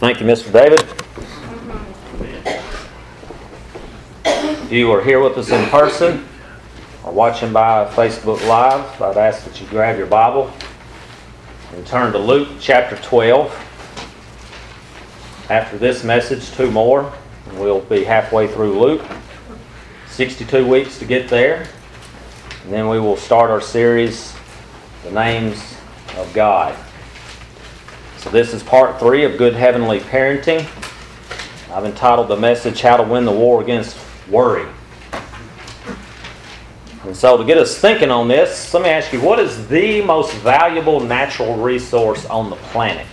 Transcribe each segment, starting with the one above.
Thank you, Mr. David. If you are here with us in person or watching by Facebook Live, I'd ask that you grab your Bible and turn to Luke chapter 12. After this message, two more, we'll be halfway through Luke. 62 weeks to get there. And then we will start our series, The Names of God. So, this is part three of Good Heavenly Parenting. I've entitled the message, How to Win the War Against Worry. And so, to get us thinking on this, let me ask you what is the most valuable natural resource on the planet?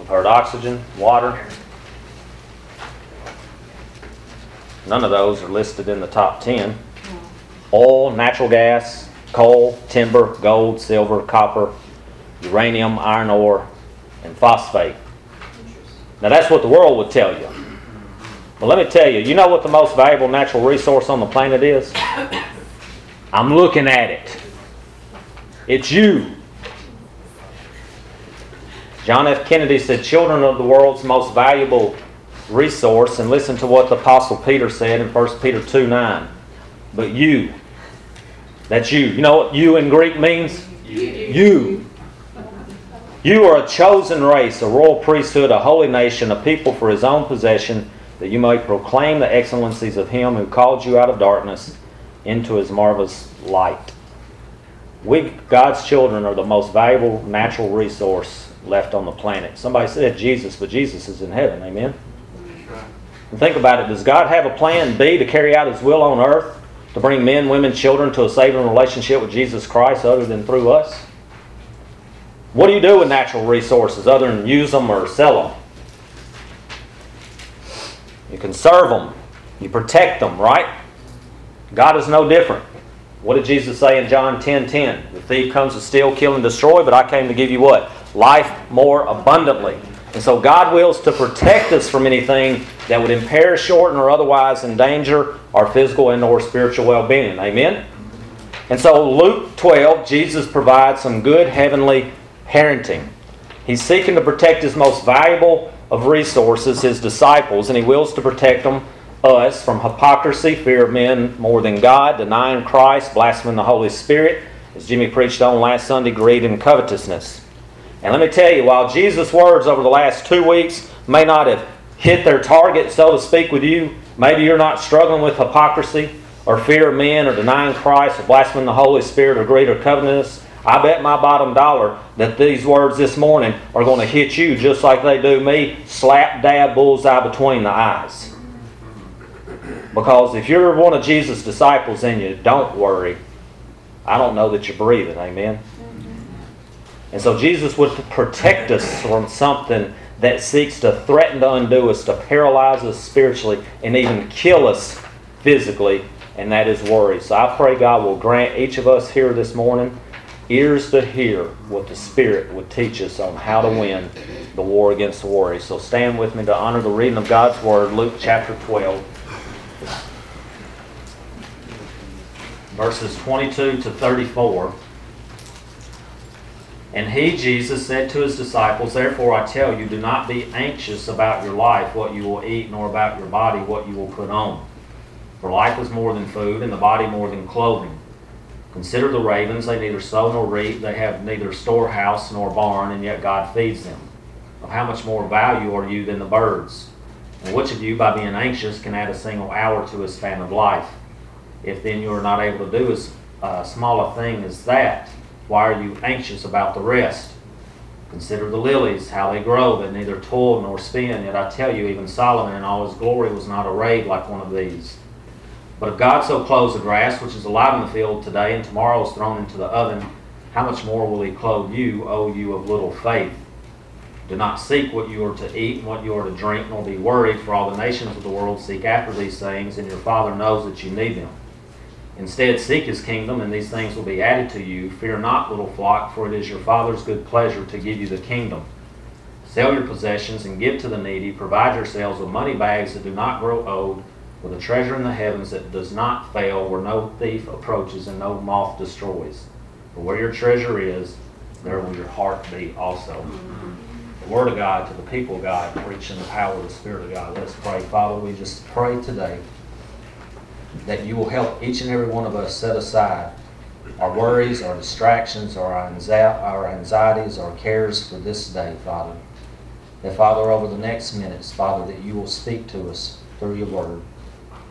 I've heard oxygen, water. None of those are listed in the top 10 oil, natural gas, coal, timber, gold, silver, copper, uranium, iron ore, and phosphate. Now that's what the world would tell you. But let me tell you, you know what the most valuable natural resource on the planet is? I'm looking at it. It's you. John F. Kennedy said, Children of the world's most valuable resource, and listen to what the Apostle Peter said in 1 Peter 2 9. But you, that's you. You know what you in Greek means? You. You. Are a chosen race, a royal priesthood, a holy nation, a people for his own possession, that you may proclaim the excellencies of him who called you out of darkness into his marvelous light. We, God's children, are the most valuable natural resource left on the planet. Somebody said Jesus, but Jesus is in heaven. Amen? And think about it. Does God have a plan B to carry out his will on earth? To bring men, women, children to a saving relationship with Jesus Christ other than through us? What do you do with natural resources other than use them or sell them? You conserve them, you protect them, right? God is no different. What did Jesus say in John 10 10? The thief comes to steal, kill, and destroy, but I came to give you what? Life more abundantly. And so God wills to protect us from anything that would impair, shorten, or otherwise endanger our physical and or spiritual well-being. Amen? And so Luke 12, Jesus provides some good heavenly parenting. He's seeking to protect his most valuable of resources, his disciples, and he wills to protect them, us, from hypocrisy, fear of men more than God, denying Christ, blaspheming the Holy Spirit, as Jimmy preached on last Sunday, greed and covetousness. And let me tell you, while Jesus' words over the last two weeks may not have hit their target, so to speak, with you, maybe you're not struggling with hypocrisy or fear of men or denying Christ or blaspheming the Holy Spirit or greed or covetousness. I bet my bottom dollar that these words this morning are going to hit you just like they do me slap dab bullseye between the eyes. Because if you're one of Jesus' disciples and you don't worry, I don't know that you're breathing. Amen. And so Jesus would protect us from something that seeks to threaten to undo us, to paralyze us spiritually, and even kill us physically, and that is worry. So I pray God will grant each of us here this morning ears to hear what the Spirit would teach us on how to win the war against worry. So stand with me to honor the reading of God's Word, Luke chapter 12, verses 22 to 34. And he, Jesus, said to his disciples, Therefore I tell you, do not be anxious about your life, what you will eat, nor about your body, what you will put on. For life is more than food, and the body more than clothing. Consider the ravens, they neither sow nor reap, they have neither storehouse nor barn, and yet God feeds them. Of how much more value are you than the birds? And which of you, by being anxious, can add a single hour to his span of life? If then you are not able to do as uh, small a thing as that, why are you anxious about the rest? Consider the lilies, how they grow, they neither toil nor spin. Yet I tell you, even Solomon in all his glory was not arrayed like one of these. But if God so clothes the grass, which is alive in the field today, and tomorrow is thrown into the oven, how much more will he clothe you, O you of little faith? Do not seek what you are to eat and what you are to drink, nor be worried, for all the nations of the world seek after these things, and your Father knows that you need them. Instead, seek his kingdom, and these things will be added to you. Fear not, little flock, for it is your Father's good pleasure to give you the kingdom. Sell your possessions and give to the needy. Provide yourselves with money bags that do not grow old, with a treasure in the heavens that does not fail, where no thief approaches and no moth destroys. For where your treasure is, there will your heart be also. The Word of God to the people of God, preaching the power of the Spirit of God. Let's pray. Father, we just pray today that you will help each and every one of us set aside our worries, our distractions, our anxieties, our cares for this day, Father. That, Father, over the next minutes, Father, that you will speak to us through your word.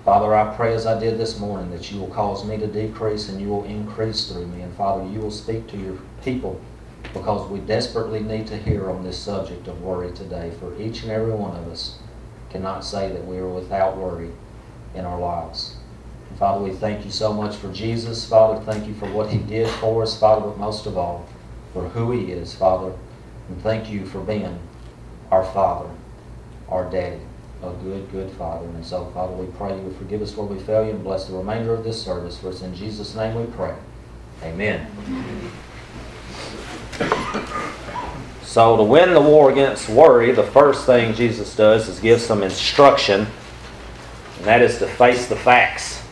Father, I pray as I did this morning that you will cause me to decrease and you will increase through me. And Father, you will speak to your people because we desperately need to hear on this subject of worry today. For each and every one of us cannot say that we are without worry in our lives. Father, we thank you so much for Jesus. Father, thank you for what he did for us, Father, but most of all, for who he is, Father. And thank you for being our Father, our Daddy a good, good Father. And so, Father, we pray you would forgive us where we fail you and bless the remainder of this service. For it's in Jesus' name we pray. Amen. So, to win the war against worry, the first thing Jesus does is give some instruction, and that is to face the facts.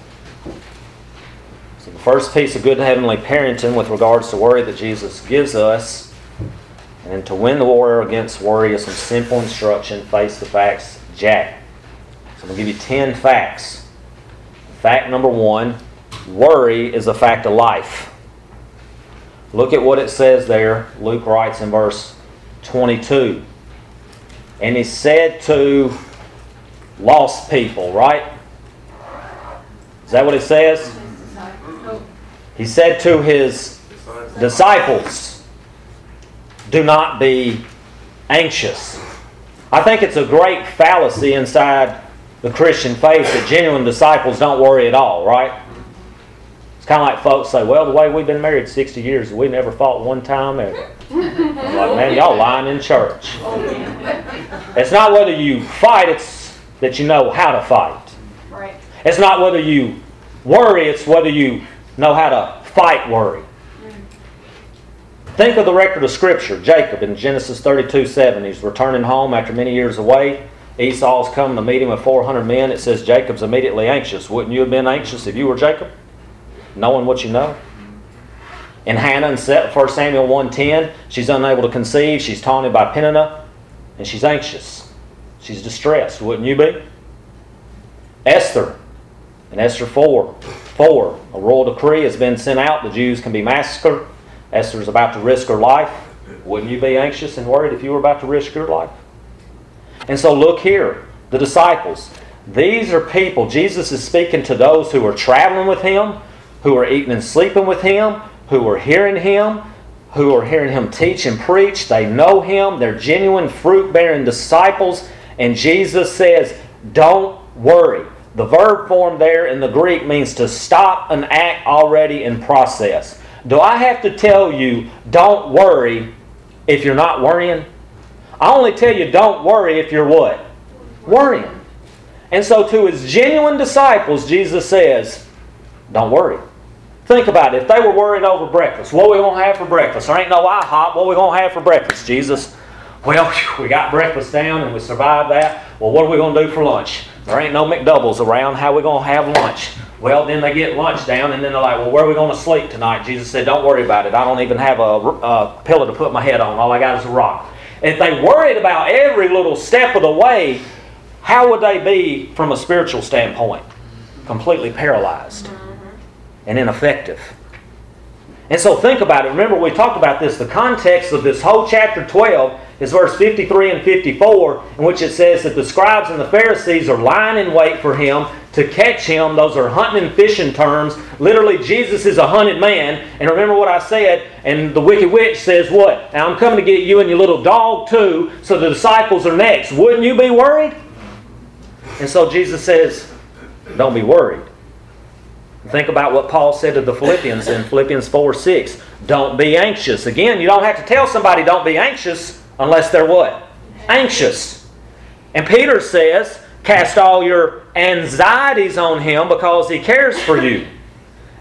First piece of good heavenly parenting with regards to worry that Jesus gives us, and to win the war against worry is some simple instruction face the facts Jack. So I'm going to give you 10 facts. Fact number one worry is a fact of life. Look at what it says there. Luke writes in verse 22. And he said to lost people, right? Is that what it says? He said to his disciples, Do not be anxious. I think it's a great fallacy inside the Christian faith that genuine disciples don't worry at all, right? It's kind of like folks say, well, the way we've been married 60 years, we never fought one time ever. I'm like, man, y'all lying in church. It's not whether you fight, it's that you know how to fight. Right. It's not whether you worry, it's whether you know how to fight worry. Think of the record of Scripture. Jacob in Genesis 32 7. He's returning home after many years away. Esau's coming to meet him with 400 men. It says Jacob's immediately anxious. Wouldn't you have been anxious if you were Jacob? Knowing what you know? In Hannah in 1 Samuel 1.10, she's unable to conceive. She's taunted by Peninnah, and she's anxious. She's distressed. Wouldn't you be? Esther in Esther 4, 4, a royal decree has been sent out. The Jews can be massacred. Esther's about to risk her life. Wouldn't you be anxious and worried if you were about to risk your life? And so look here, the disciples. These are people, Jesus is speaking to those who are traveling with him, who are eating and sleeping with him, who are hearing him, who are hearing him teach and preach. They know him, they're genuine fruit bearing disciples. And Jesus says, Don't worry. The verb form there in the Greek means to stop an act already in process. Do I have to tell you, don't worry if you're not worrying? I only tell you, don't worry if you're what? Worrying. And so, to his genuine disciples, Jesus says, don't worry. Think about it. If they were worried over breakfast, what we going to have for breakfast? There ain't no IHOP. What we going to have for breakfast, Jesus? Well, we got breakfast down and we survived that. Well, what are we going to do for lunch? There ain't no McDoubles around. How are we going to have lunch? Well, then they get lunch down, and then they're like, Well, where are we going to sleep tonight? Jesus said, Don't worry about it. I don't even have a, a pillow to put my head on. All I got is a rock. If they worried about every little step of the way, how would they be from a spiritual standpoint? Completely paralyzed mm-hmm. and ineffective. And so think about it. Remember, we talked about this. The context of this whole chapter 12 is verse 53 and 54, in which it says that the scribes and the Pharisees are lying in wait for him to catch him. Those are hunting and fishing terms. Literally, Jesus is a hunted man. And remember what I said, and the wicked witch says, What? Now I'm coming to get you and your little dog too, so the disciples are next. Wouldn't you be worried? And so Jesus says, Don't be worried. Think about what Paul said to the Philippians in Philippians 4 6. Don't be anxious. Again, you don't have to tell somebody don't be anxious unless they're what? Anxious. And Peter says, cast all your anxieties on him because he cares for you.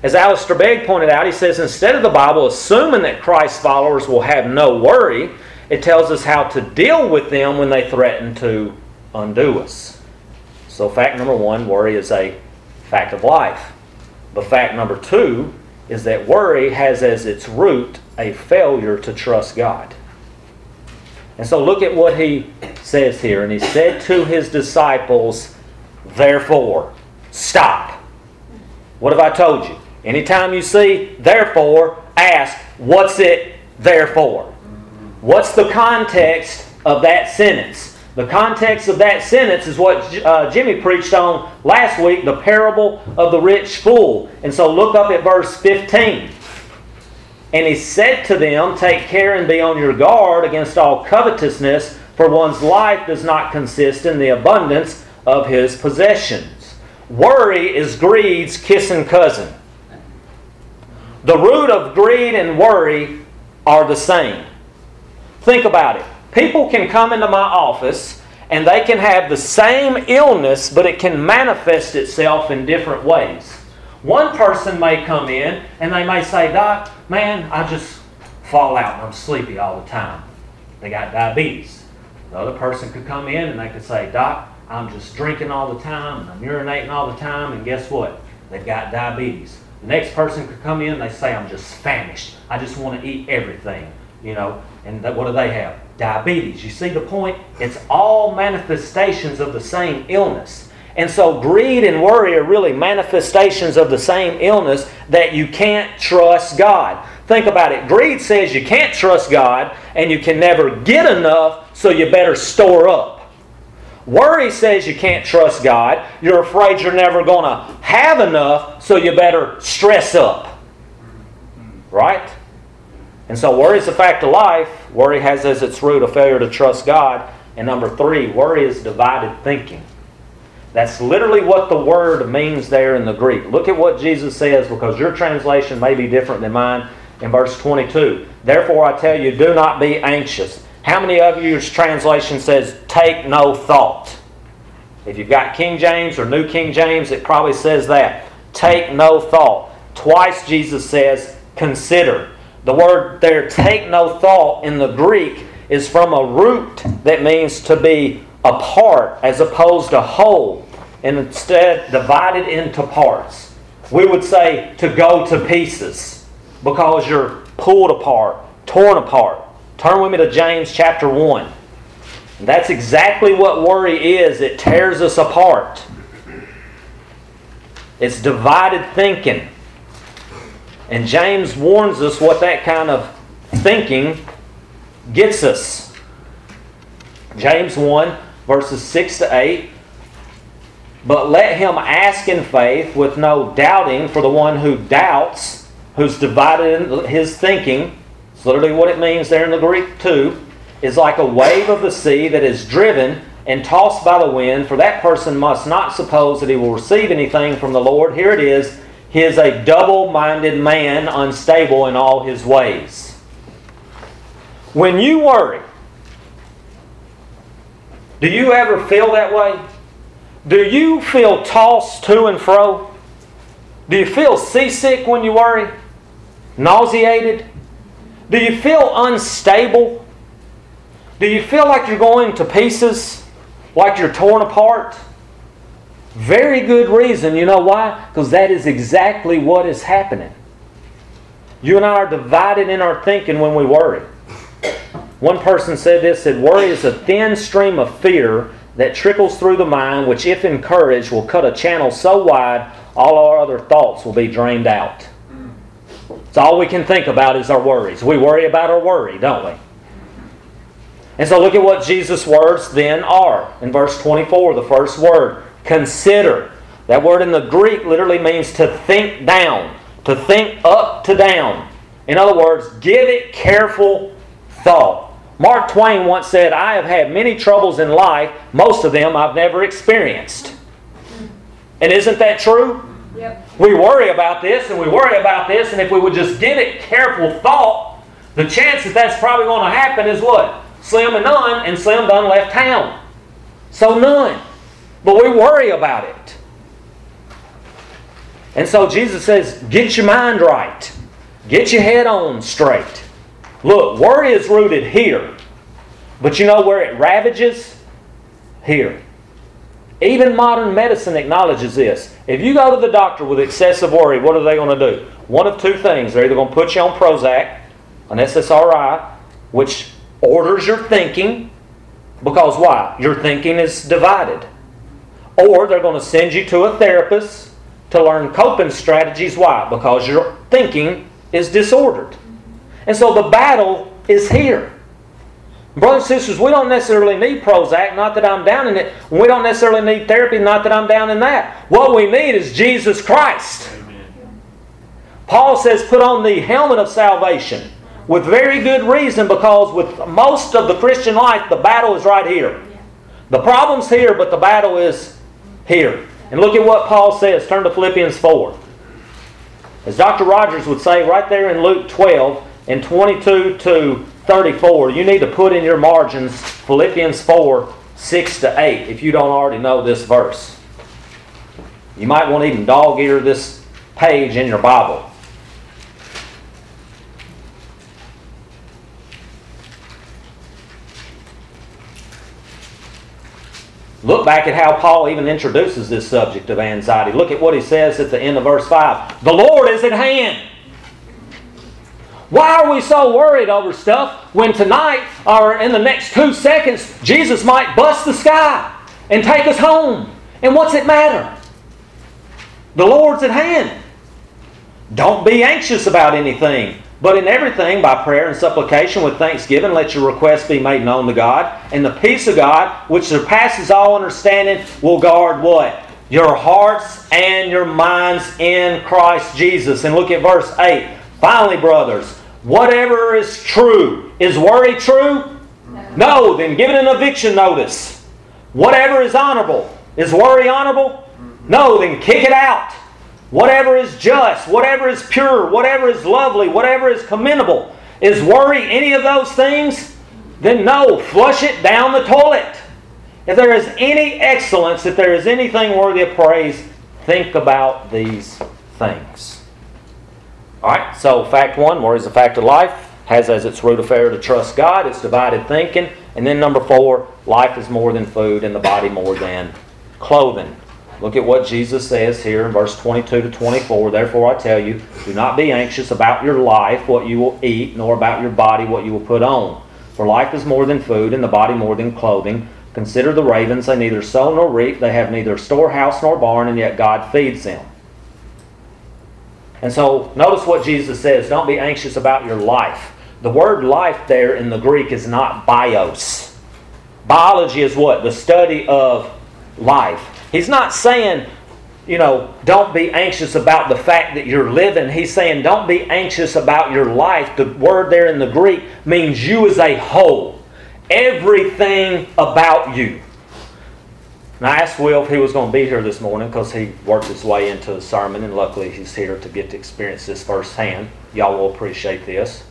As Alistair Begg pointed out, he says instead of the Bible assuming that Christ's followers will have no worry, it tells us how to deal with them when they threaten to undo us. So, fact number one worry is a fact of life. But fact number two is that worry has as its root a failure to trust God. And so look at what he says here. And he said to his disciples, Therefore, stop. What have I told you? Anytime you see therefore, ask, What's it there for? What's the context of that sentence? The context of that sentence is what uh, Jimmy preached on last week the parable of the rich fool. And so look up at verse 15. And he said to them, Take care and be on your guard against all covetousness, for one's life does not consist in the abundance of his possessions. Worry is greed's kissing cousin. The root of greed and worry are the same. Think about it. People can come into my office and they can have the same illness, but it can manifest itself in different ways. One person may come in and they may say, Doc, man, I just fall out and I'm sleepy all the time. They got diabetes. The other person could come in and they could say, Doc, I'm just drinking all the time and I'm urinating all the time, and guess what? They've got diabetes. The next person could come in and they say, I'm just famished. I just want to eat everything. You know, and what do they have? Diabetes. You see the point? It's all manifestations of the same illness. And so greed and worry are really manifestations of the same illness that you can't trust God. Think about it. Greed says you can't trust God and you can never get enough, so you better store up. Worry says you can't trust God. You're afraid you're never going to have enough, so you better stress up. Right? And so worry is a fact of life. Worry has as its root a failure to trust God. And number three, worry is divided thinking. That's literally what the word means there in the Greek. Look at what Jesus says because your translation may be different than mine in verse 22. Therefore, I tell you, do not be anxious. How many of your translation says, take no thought? If you've got King James or New King James, it probably says that. Take no thought. Twice Jesus says, consider. The word there, take no thought, in the Greek is from a root that means to be apart as opposed to whole, and instead divided into parts. We would say to go to pieces because you're pulled apart, torn apart. Turn with me to James chapter 1. And that's exactly what worry is it tears us apart. It's divided thinking. And James warns us what that kind of thinking gets us. James 1, verses 6 to 8. But let him ask in faith with no doubting, for the one who doubts, who's divided in his thinking, it's literally what it means there in the Greek too, is like a wave of the sea that is driven and tossed by the wind, for that person must not suppose that he will receive anything from the Lord. Here it is he is a double minded man, unstable in all his ways. When you worry, do you ever feel that way? Do you feel tossed to and fro? Do you feel seasick when you worry? Nauseated? Do you feel unstable? Do you feel like you're going to pieces? Like you're torn apart? Very good reason. You know why? Because that is exactly what is happening. You and I are divided in our thinking when we worry. One person said this said, Worry is a thin stream of fear that trickles through the mind, which, if encouraged, will cut a channel so wide all our other thoughts will be drained out. It's all we can think about is our worries. We worry about our worry, don't we? And so look at what Jesus' words then are. In verse 24, the first word Consider. That word in the Greek literally means to think down, to think up to down. In other words, give it careful thought. Mark Twain once said, I have had many troubles in life, most of them I've never experienced. And isn't that true? Yep. We worry about this and we worry about this, and if we would just give it careful thought, the chance that that's probably going to happen is what? Slim and none, and Slim done left town. So none. But we worry about it. And so Jesus says, get your mind right. Get your head on straight. Look, worry is rooted here. But you know where it ravages? Here. Even modern medicine acknowledges this. If you go to the doctor with excessive worry, what are they going to do? One of two things. They're either going to put you on Prozac, an SSRI, which orders your thinking, because why? Your thinking is divided. Or they're going to send you to a therapist to learn coping strategies. Why? Because your thinking is disordered. And so the battle is here. Brothers and sisters, we don't necessarily need Prozac, not that I'm down in it. We don't necessarily need therapy, not that I'm down in that. What we need is Jesus Christ. Amen. Paul says, put on the helmet of salvation with very good reason because with most of the Christian life, the battle is right here. The problem's here, but the battle is here. And look at what Paul says. Turn to Philippians 4. As Dr. Rogers would say right there in Luke 12 and 22 to 34, you need to put in your margins Philippians 4 6 to 8 if you don't already know this verse. You might want to even dog ear this page in your Bible. Look back at how Paul even introduces this subject of anxiety. Look at what he says at the end of verse 5. The Lord is at hand. Why are we so worried over stuff when tonight or in the next two seconds Jesus might bust the sky and take us home? And what's it matter? The Lord's at hand. Don't be anxious about anything. But in everything, by prayer and supplication with thanksgiving, let your requests be made known to God. And the peace of God, which surpasses all understanding, will guard what? Your hearts and your minds in Christ Jesus. And look at verse 8. Finally, brothers, whatever is true, is worry true? No. then give it an eviction notice. Whatever is honorable, is worry honorable? Mm-hmm. No, then kick it out. Whatever is just, whatever is pure, whatever is lovely, whatever is commendable, is worry any of those things? Then no, flush it down the toilet. If there is any excellence, if there is anything worthy of praise, think about these things. All right, so fact one worry is a fact of life, has as its root affair to trust God, it's divided thinking. And then number four, life is more than food and the body more than clothing. Look at what Jesus says here in verse 22 to 24. Therefore, I tell you, do not be anxious about your life, what you will eat, nor about your body, what you will put on. For life is more than food, and the body more than clothing. Consider the ravens, they neither sow nor reap, they have neither storehouse nor barn, and yet God feeds them. And so, notice what Jesus says don't be anxious about your life. The word life there in the Greek is not bios. Biology is what? The study of life. He's not saying, you know, don't be anxious about the fact that you're living. He's saying, don't be anxious about your life. The word there in the Greek means you as a whole, everything about you. And I asked Will if he was going to be here this morning because he worked his way into the sermon, and luckily he's here to get to experience this firsthand. Y'all will appreciate this.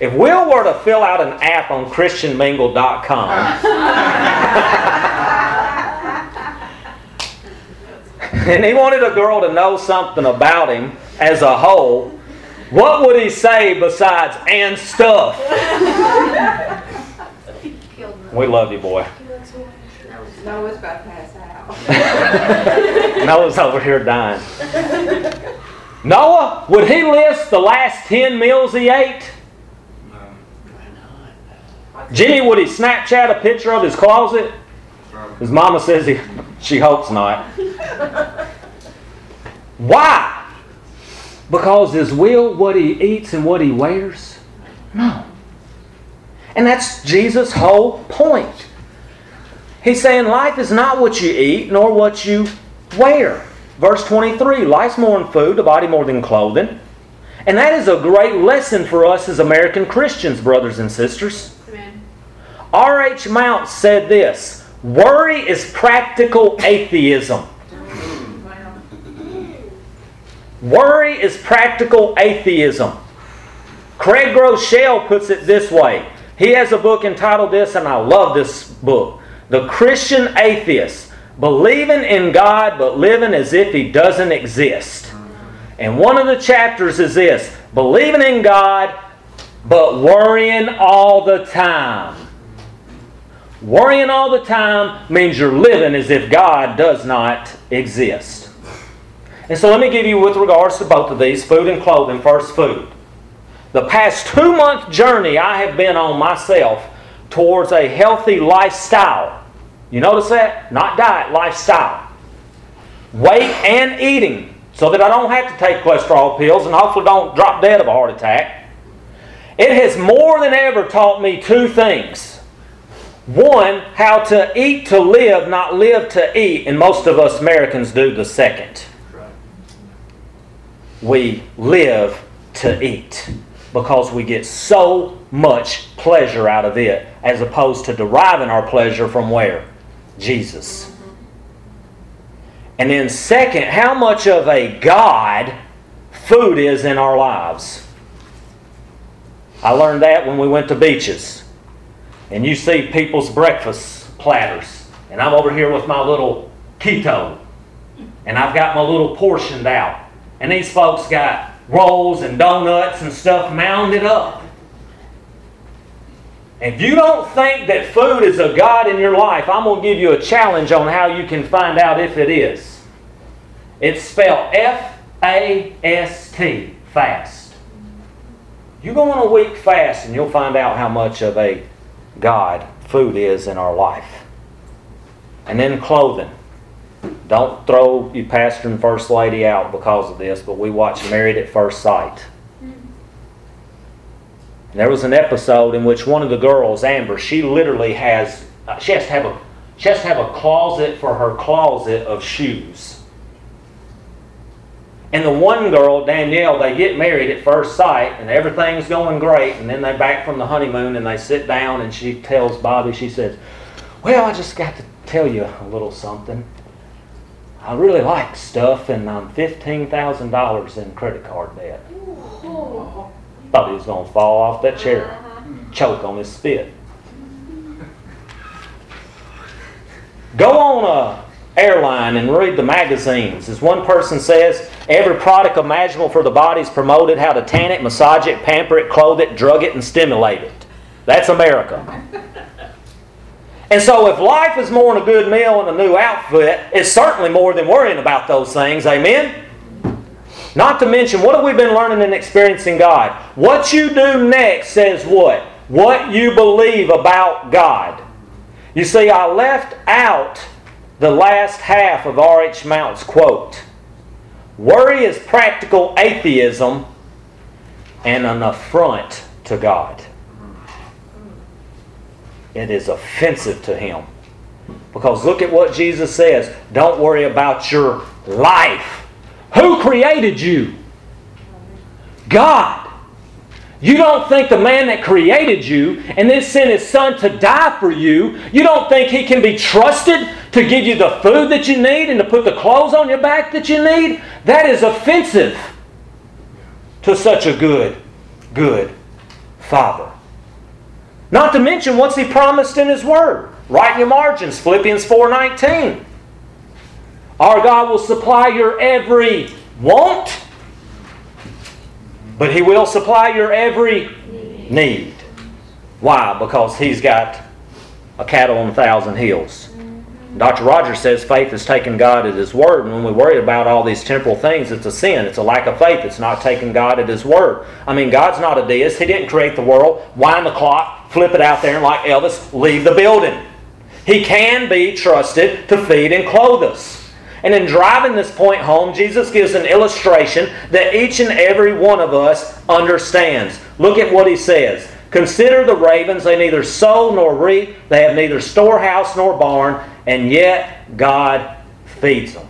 If Will were to fill out an app on ChristianMingle.com, and he wanted a girl to know something about him as a whole, what would he say besides and stuff? we love you, boy. Noah's about to pass out. Noah's over here dying. Noah, would he list the last 10 meals he ate? Jimmy, would he Snapchat a picture of his closet? His mama says he, she hopes not. Why? Because his will what he eats and what he wears? No. And that's Jesus' whole point. He's saying life is not what you eat nor what you wear. Verse 23 life's more than food, the body more than clothing. And that is a great lesson for us as American Christians, brothers and sisters. R.H. Mounce said this Worry is practical atheism. Worry is practical atheism. Craig Groeschel puts it this way. He has a book entitled this, and I love this book The Christian Atheist Believing in God but living as if He doesn't exist. And one of the chapters is this believing in God but worrying all the time. Worrying all the time means you're living as if God does not exist. And so let me give you, with regards to both of these, food and clothing, first food. The past two month journey I have been on myself towards a healthy lifestyle. You notice that? Not diet, lifestyle. Weight and eating so that I don't have to take cholesterol pills and hopefully don't drop dead of a heart attack. It has more than ever taught me two things. One, how to eat to live, not live to eat, and most of us Americans do the second. We live to eat because we get so much pleasure out of it as opposed to deriving our pleasure from where? Jesus. And then, second, how much of a God food is in our lives. I learned that when we went to beaches. And you see people's breakfast platters. And I'm over here with my little keto. And I've got my little portioned out. And these folks got rolls and donuts and stuff mounded up. If you don't think that food is a God in your life, I'm going to give you a challenge on how you can find out if it is. It's spelled F A S T, fast. You go on a week fast and you'll find out how much of a God food is in our life. And then clothing. Don't throw your pastor and first lady out because of this, but we watched Married at First Sight. And There was an episode in which one of the girls, Amber, she literally has she has to have a she has to have a closet for her closet of shoes. And the one girl, Danielle, they get married at first sight and everything's going great. And then they back from the honeymoon and they sit down and she tells Bobby, she says, Well, I just got to tell you a little something. I really like stuff and um, I'm $15,000 in credit card debt. Thought he was going to fall off that chair, uh-huh. choke on his spit. Go on a airline and read the magazines. As one person says, every product imaginable for the body is promoted how to tan it, massage it, pamper it, clothe it, drug it, and stimulate it. That's America. And so, if life is more than a good meal and a new outfit, it's certainly more than worrying about those things. Amen? Not to mention, what have we been learning and experiencing God? What you do next says what? What you believe about God. You see, I left out the last half of R.H. Mounce's quote. Worry is practical atheism and an affront to God. It is offensive to Him. Because look at what Jesus says don't worry about your life. Who created you? God. You don't think the man that created you and then sent his son to die for you, you don't think he can be trusted to give you the food that you need and to put the clothes on your back that you need? That is offensive to such a good, good Father. Not to mention what's he promised in his word. Write in your margins, Philippians 4:19. Our God will supply your every want, but he will supply your every need. Why? Because he's got a cattle on a thousand hills. Dr. Rogers says faith is taking God at His word, and when we worry about all these temporal things, it's a sin. It's a lack of faith. It's not taking God at His word. I mean, God's not a deist. He didn't create the world, wind the clock, flip it out there, and like Elvis, leave the building. He can be trusted to feed and clothe us. And in driving this point home, Jesus gives an illustration that each and every one of us understands. Look at what he says. Consider the ravens, they neither sow nor reap, they have neither storehouse nor barn, and yet God feeds them.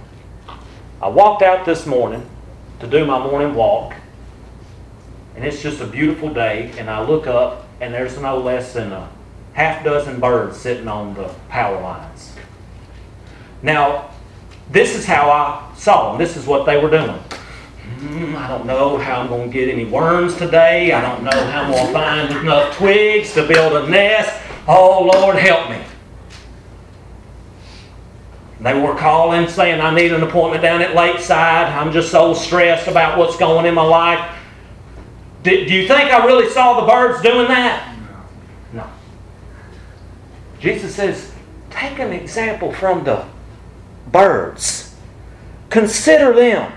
I walked out this morning to do my morning walk, and it's just a beautiful day, and I look up, and there's no less than a half dozen birds sitting on the power lines. Now, this is how I saw them. This is what they were doing. Mm, I don't know how I'm going to get any worms today. I don't know how I'm going to find enough twigs to build a nest. Oh, Lord, help me. They were calling saying, I need an appointment down at Lakeside. I'm just so stressed about what's going in my life. Do, do you think I really saw the birds doing that? No. Jesus says, take an example from the birds. Consider them.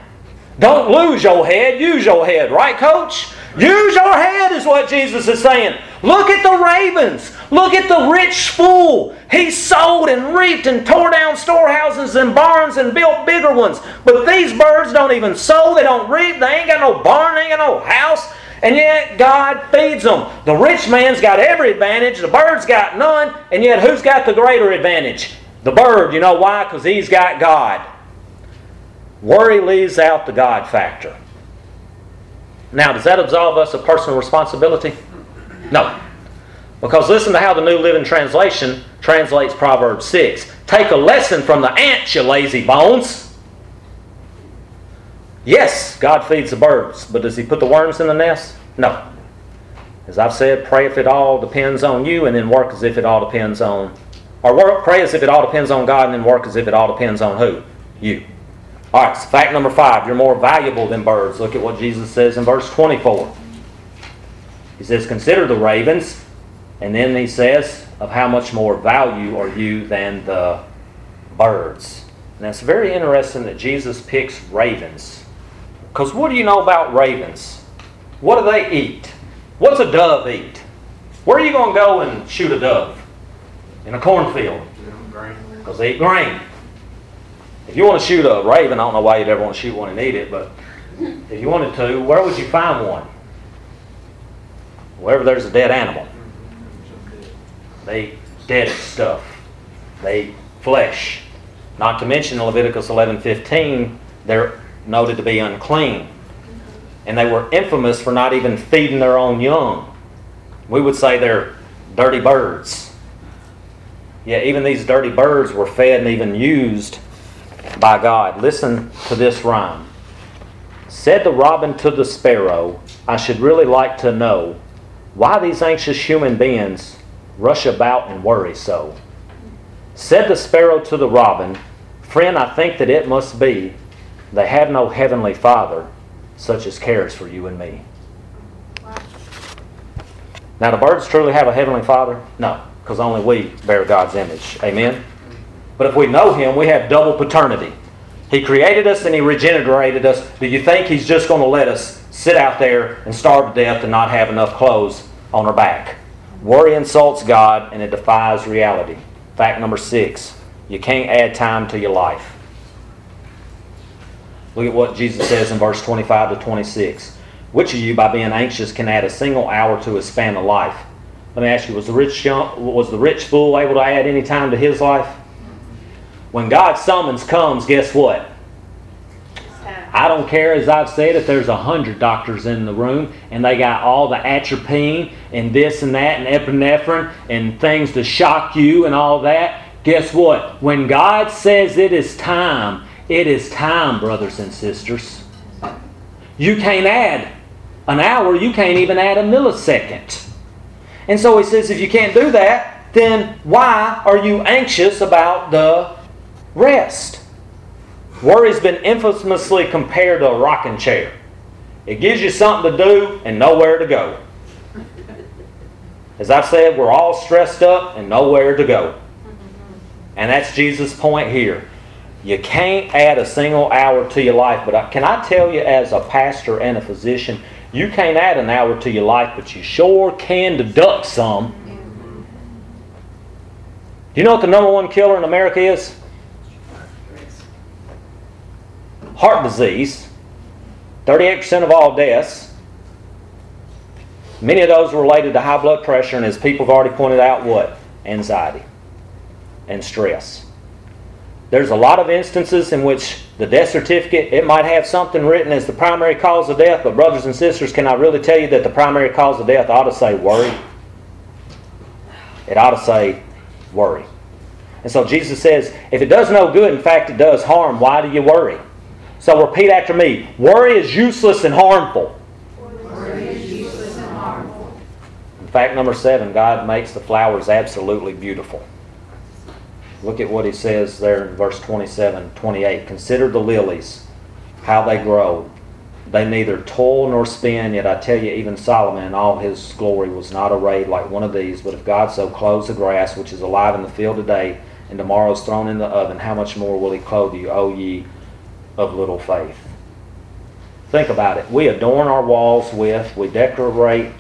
Don't lose your head, use your head, right, coach? Use your head, is what Jesus is saying. Look at the ravens. Look at the rich fool. He sowed and reaped and tore down storehouses and barns and built bigger ones. But these birds don't even sow, they don't reap, they ain't got no barn, they ain't got no house. And yet God feeds them. The rich man's got every advantage, the bird's got none, and yet who's got the greater advantage? The bird. You know why? Because he's got God. Worry leaves out the God factor. Now, does that absolve us of personal responsibility? No. Because listen to how the New Living Translation translates Proverbs 6. Take a lesson from the ants, you lazy bones. Yes, God feeds the birds, but does He put the worms in the nest? No. As I've said, pray if it all depends on you, and then work as if it all depends on, or work, pray as if it all depends on God, and then work as if it all depends on who? You. All right, so fact number five you're more valuable than birds. Look at what Jesus says in verse 24. He says, Consider the ravens, and then he says, Of how much more value are you than the birds? And it's very interesting that Jesus picks ravens. Because what do you know about ravens? What do they eat? What's a dove eat? Where are you going to go and shoot a dove? In a cornfield. Because they eat grain. If you want to shoot a raven, I don't know why you'd ever want to shoot one and eat it, but if you wanted to, where would you find one? Wherever there's a dead animal. They eat dead stuff. They eat flesh. Not to mention Leviticus 11:15, they're noted to be unclean. And they were infamous for not even feeding their own young. We would say they're dirty birds. Yeah, even these dirty birds were fed and even used by God. Listen to this rhyme. Said the robin to the sparrow, I should really like to know why these anxious human beings rush about and worry so. Said the sparrow to the robin, Friend, I think that it must be they have no heavenly Father such as cares for you and me. Now, do birds truly have a heavenly Father? No, because only we bear God's image. Amen? But if we know Him, we have double paternity. He created us and He regenerated us. Do you think He's just going to let us sit out there and starve to death and not have enough clothes on our back? Worry insults God and it defies reality. Fact number six you can't add time to your life. Look at what Jesus says in verse 25 to 26. Which of you, by being anxious, can add a single hour to his span of life? Let me ask you: Was the rich was the rich fool able to add any time to his life? When God's summons comes, guess what? I don't care, as I've said, if there's a hundred doctors in the room and they got all the atropine and this and that and epinephrine and things to shock you and all that. Guess what? When God says it is time, it is time, brothers and sisters. You can't add an hour, you can't even add a millisecond. And so he says, if you can't do that, then why are you anxious about the rest. Worry's been infamously compared to a rocking chair. It gives you something to do and nowhere to go. As I've said, we're all stressed up and nowhere to go. And that's Jesus' point here. You can't add a single hour to your life, but I, can I tell you, as a pastor and a physician, you can't add an hour to your life, but you sure can deduct some. Do you know what the number one killer in America is? heart disease, 38% of all deaths. Many of those are related to high blood pressure, and as people have already pointed out, what? Anxiety and stress. There's a lot of instances in which the death certificate, it might have something written as the primary cause of death, but brothers and sisters, can I really tell you that the primary cause of death ought to say worry? It ought to say worry. And so Jesus says, if it does no good, in fact it does harm, why do you worry? So repeat after me. Worry is useless and harmful. Harmful. Fact number seven God makes the flowers absolutely beautiful. Look at what he says there in verse 27, 28. Consider the lilies, how they grow. They neither toil nor spin, yet I tell you, even Solomon in all his glory was not arrayed like one of these. But if God so clothes the grass, which is alive in the field today, and tomorrow is thrown in the oven, how much more will he clothe you, O ye of little faith? Think about it. We adorn our walls with, we decorate,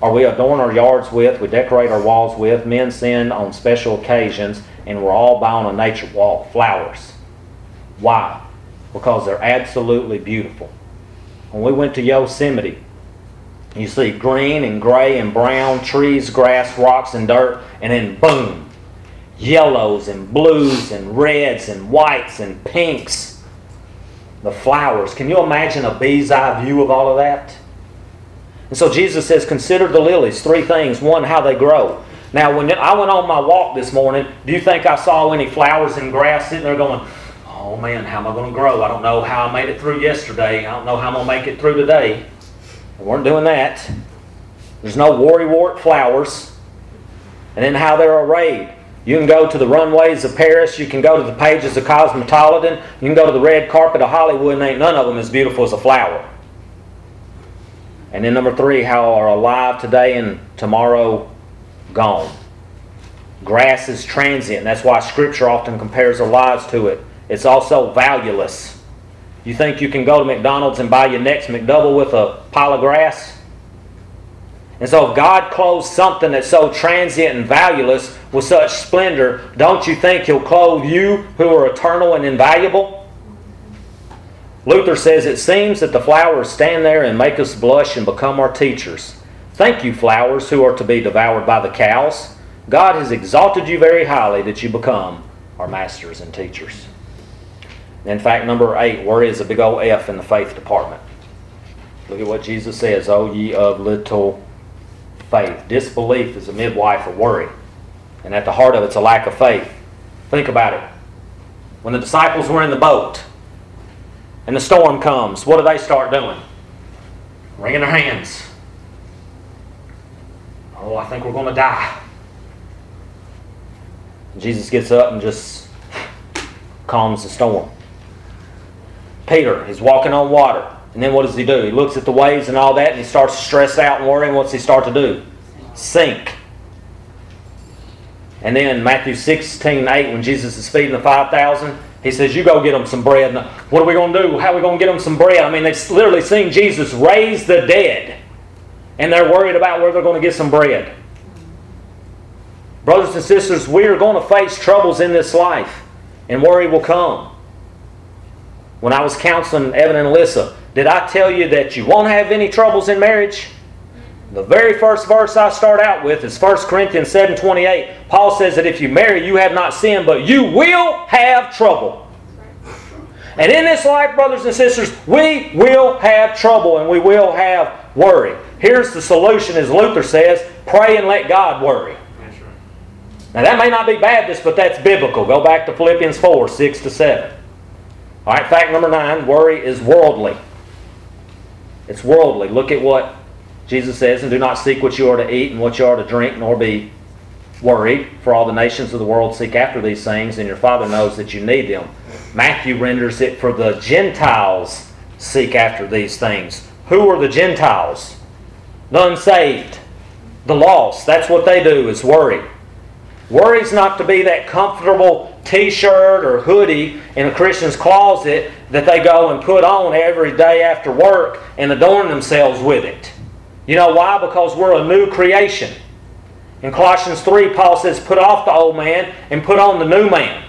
or we adorn our yards with, we decorate our walls with. Men sin on special occasions, and we're all buying a nature wall, flowers. Why? Because they're absolutely beautiful. When we went to Yosemite, you see green and gray and brown trees, grass, rocks, and dirt, and then boom, yellows and blues and reds and whites and pinks. The flowers. Can you imagine a bee's eye view of all of that? And so Jesus says, Consider the lilies. Three things. One, how they grow. Now, when I went on my walk this morning, do you think I saw any flowers and grass sitting there going, oh man, how am I going to grow? I don't know how I made it through yesterday. I don't know how I'm going to make it through today. We weren't doing that. There's no worrywart flowers. And then how they're arrayed. You can go to the runways of Paris. You can go to the pages of Cosmopolitan. You can go to the red carpet of Hollywood, and ain't none of them as beautiful as a flower. And then number three, how are alive today and tomorrow gone. Grass is transient. That's why Scripture often compares our lives to it. It's also valueless. You think you can go to McDonald's and buy your next McDouble with a pile of grass? And so, if God clothes something that's so transient and valueless with such splendor, don't you think He'll clothe you who are eternal and invaluable? Luther says it seems that the flowers stand there and make us blush and become our teachers. Thank you, flowers who are to be devoured by the cows. God has exalted you very highly that you become our masters and teachers. In fact, number eight, worry is a big old F in the faith department. Look at what Jesus says, O ye of little faith. Disbelief is a midwife of worry. And at the heart of it's a lack of faith. Think about it. When the disciples were in the boat and the storm comes, what do they start doing? Wringing their hands. Oh, I think we're going to die. Jesus gets up and just calms the storm. Peter, he's walking on water. And then what does he do? He looks at the waves and all that and he starts to stress out and worry. And what's he start to do? Sink. And then Matthew 16, 8, when Jesus is feeding the 5,000, he says, You go get them some bread. And what are we going to do? How are we going to get them some bread? I mean, they've literally seen Jesus raise the dead. And they're worried about where they're going to get some bread. Brothers and sisters, we are going to face troubles in this life. And worry will come. When I was counseling Evan and Alyssa, did I tell you that you won't have any troubles in marriage? The very first verse I start out with is 1 Corinthians 7.28. Paul says that if you marry, you have not sinned, but you will have trouble. And in this life, brothers and sisters, we will have trouble and we will have worry. Here's the solution, as Luther says pray and let God worry. Now, that may not be Baptist, but that's biblical. Go back to Philippians 4 6 to 7. All right, fact number nine worry is worldly. It's worldly. Look at what Jesus says, and do not seek what you are to eat and what you are to drink, nor be worried, for all the nations of the world seek after these things, and your Father knows that you need them. Matthew renders it, for the Gentiles seek after these things. Who are the Gentiles? The unsaved, the lost. That's what they do, is worry. Worry's not to be that comfortable t shirt or hoodie in a Christian's closet that they go and put on every day after work and adorn themselves with it. You know why? Because we're a new creation. In Colossians 3, Paul says, Put off the old man and put on the new man.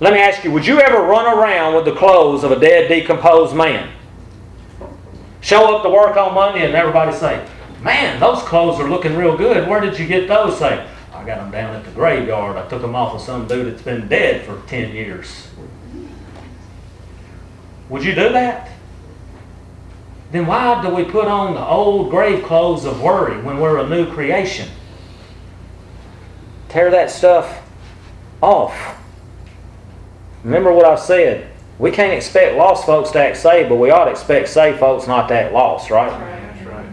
Let me ask you, would you ever run around with the clothes of a dead, decomposed man? Show up to work on Monday and everybody say, Man, those clothes are looking real good. Where did you get those? Say, I got them down at the graveyard. I took them off of some dude that's been dead for 10 years. Would you do that? Then why do we put on the old grave clothes of worry when we're a new creation? Tear that stuff off. Remember what I said. We can't expect lost folks to act saved, but we ought to expect saved folks not to act lost, right? That's right.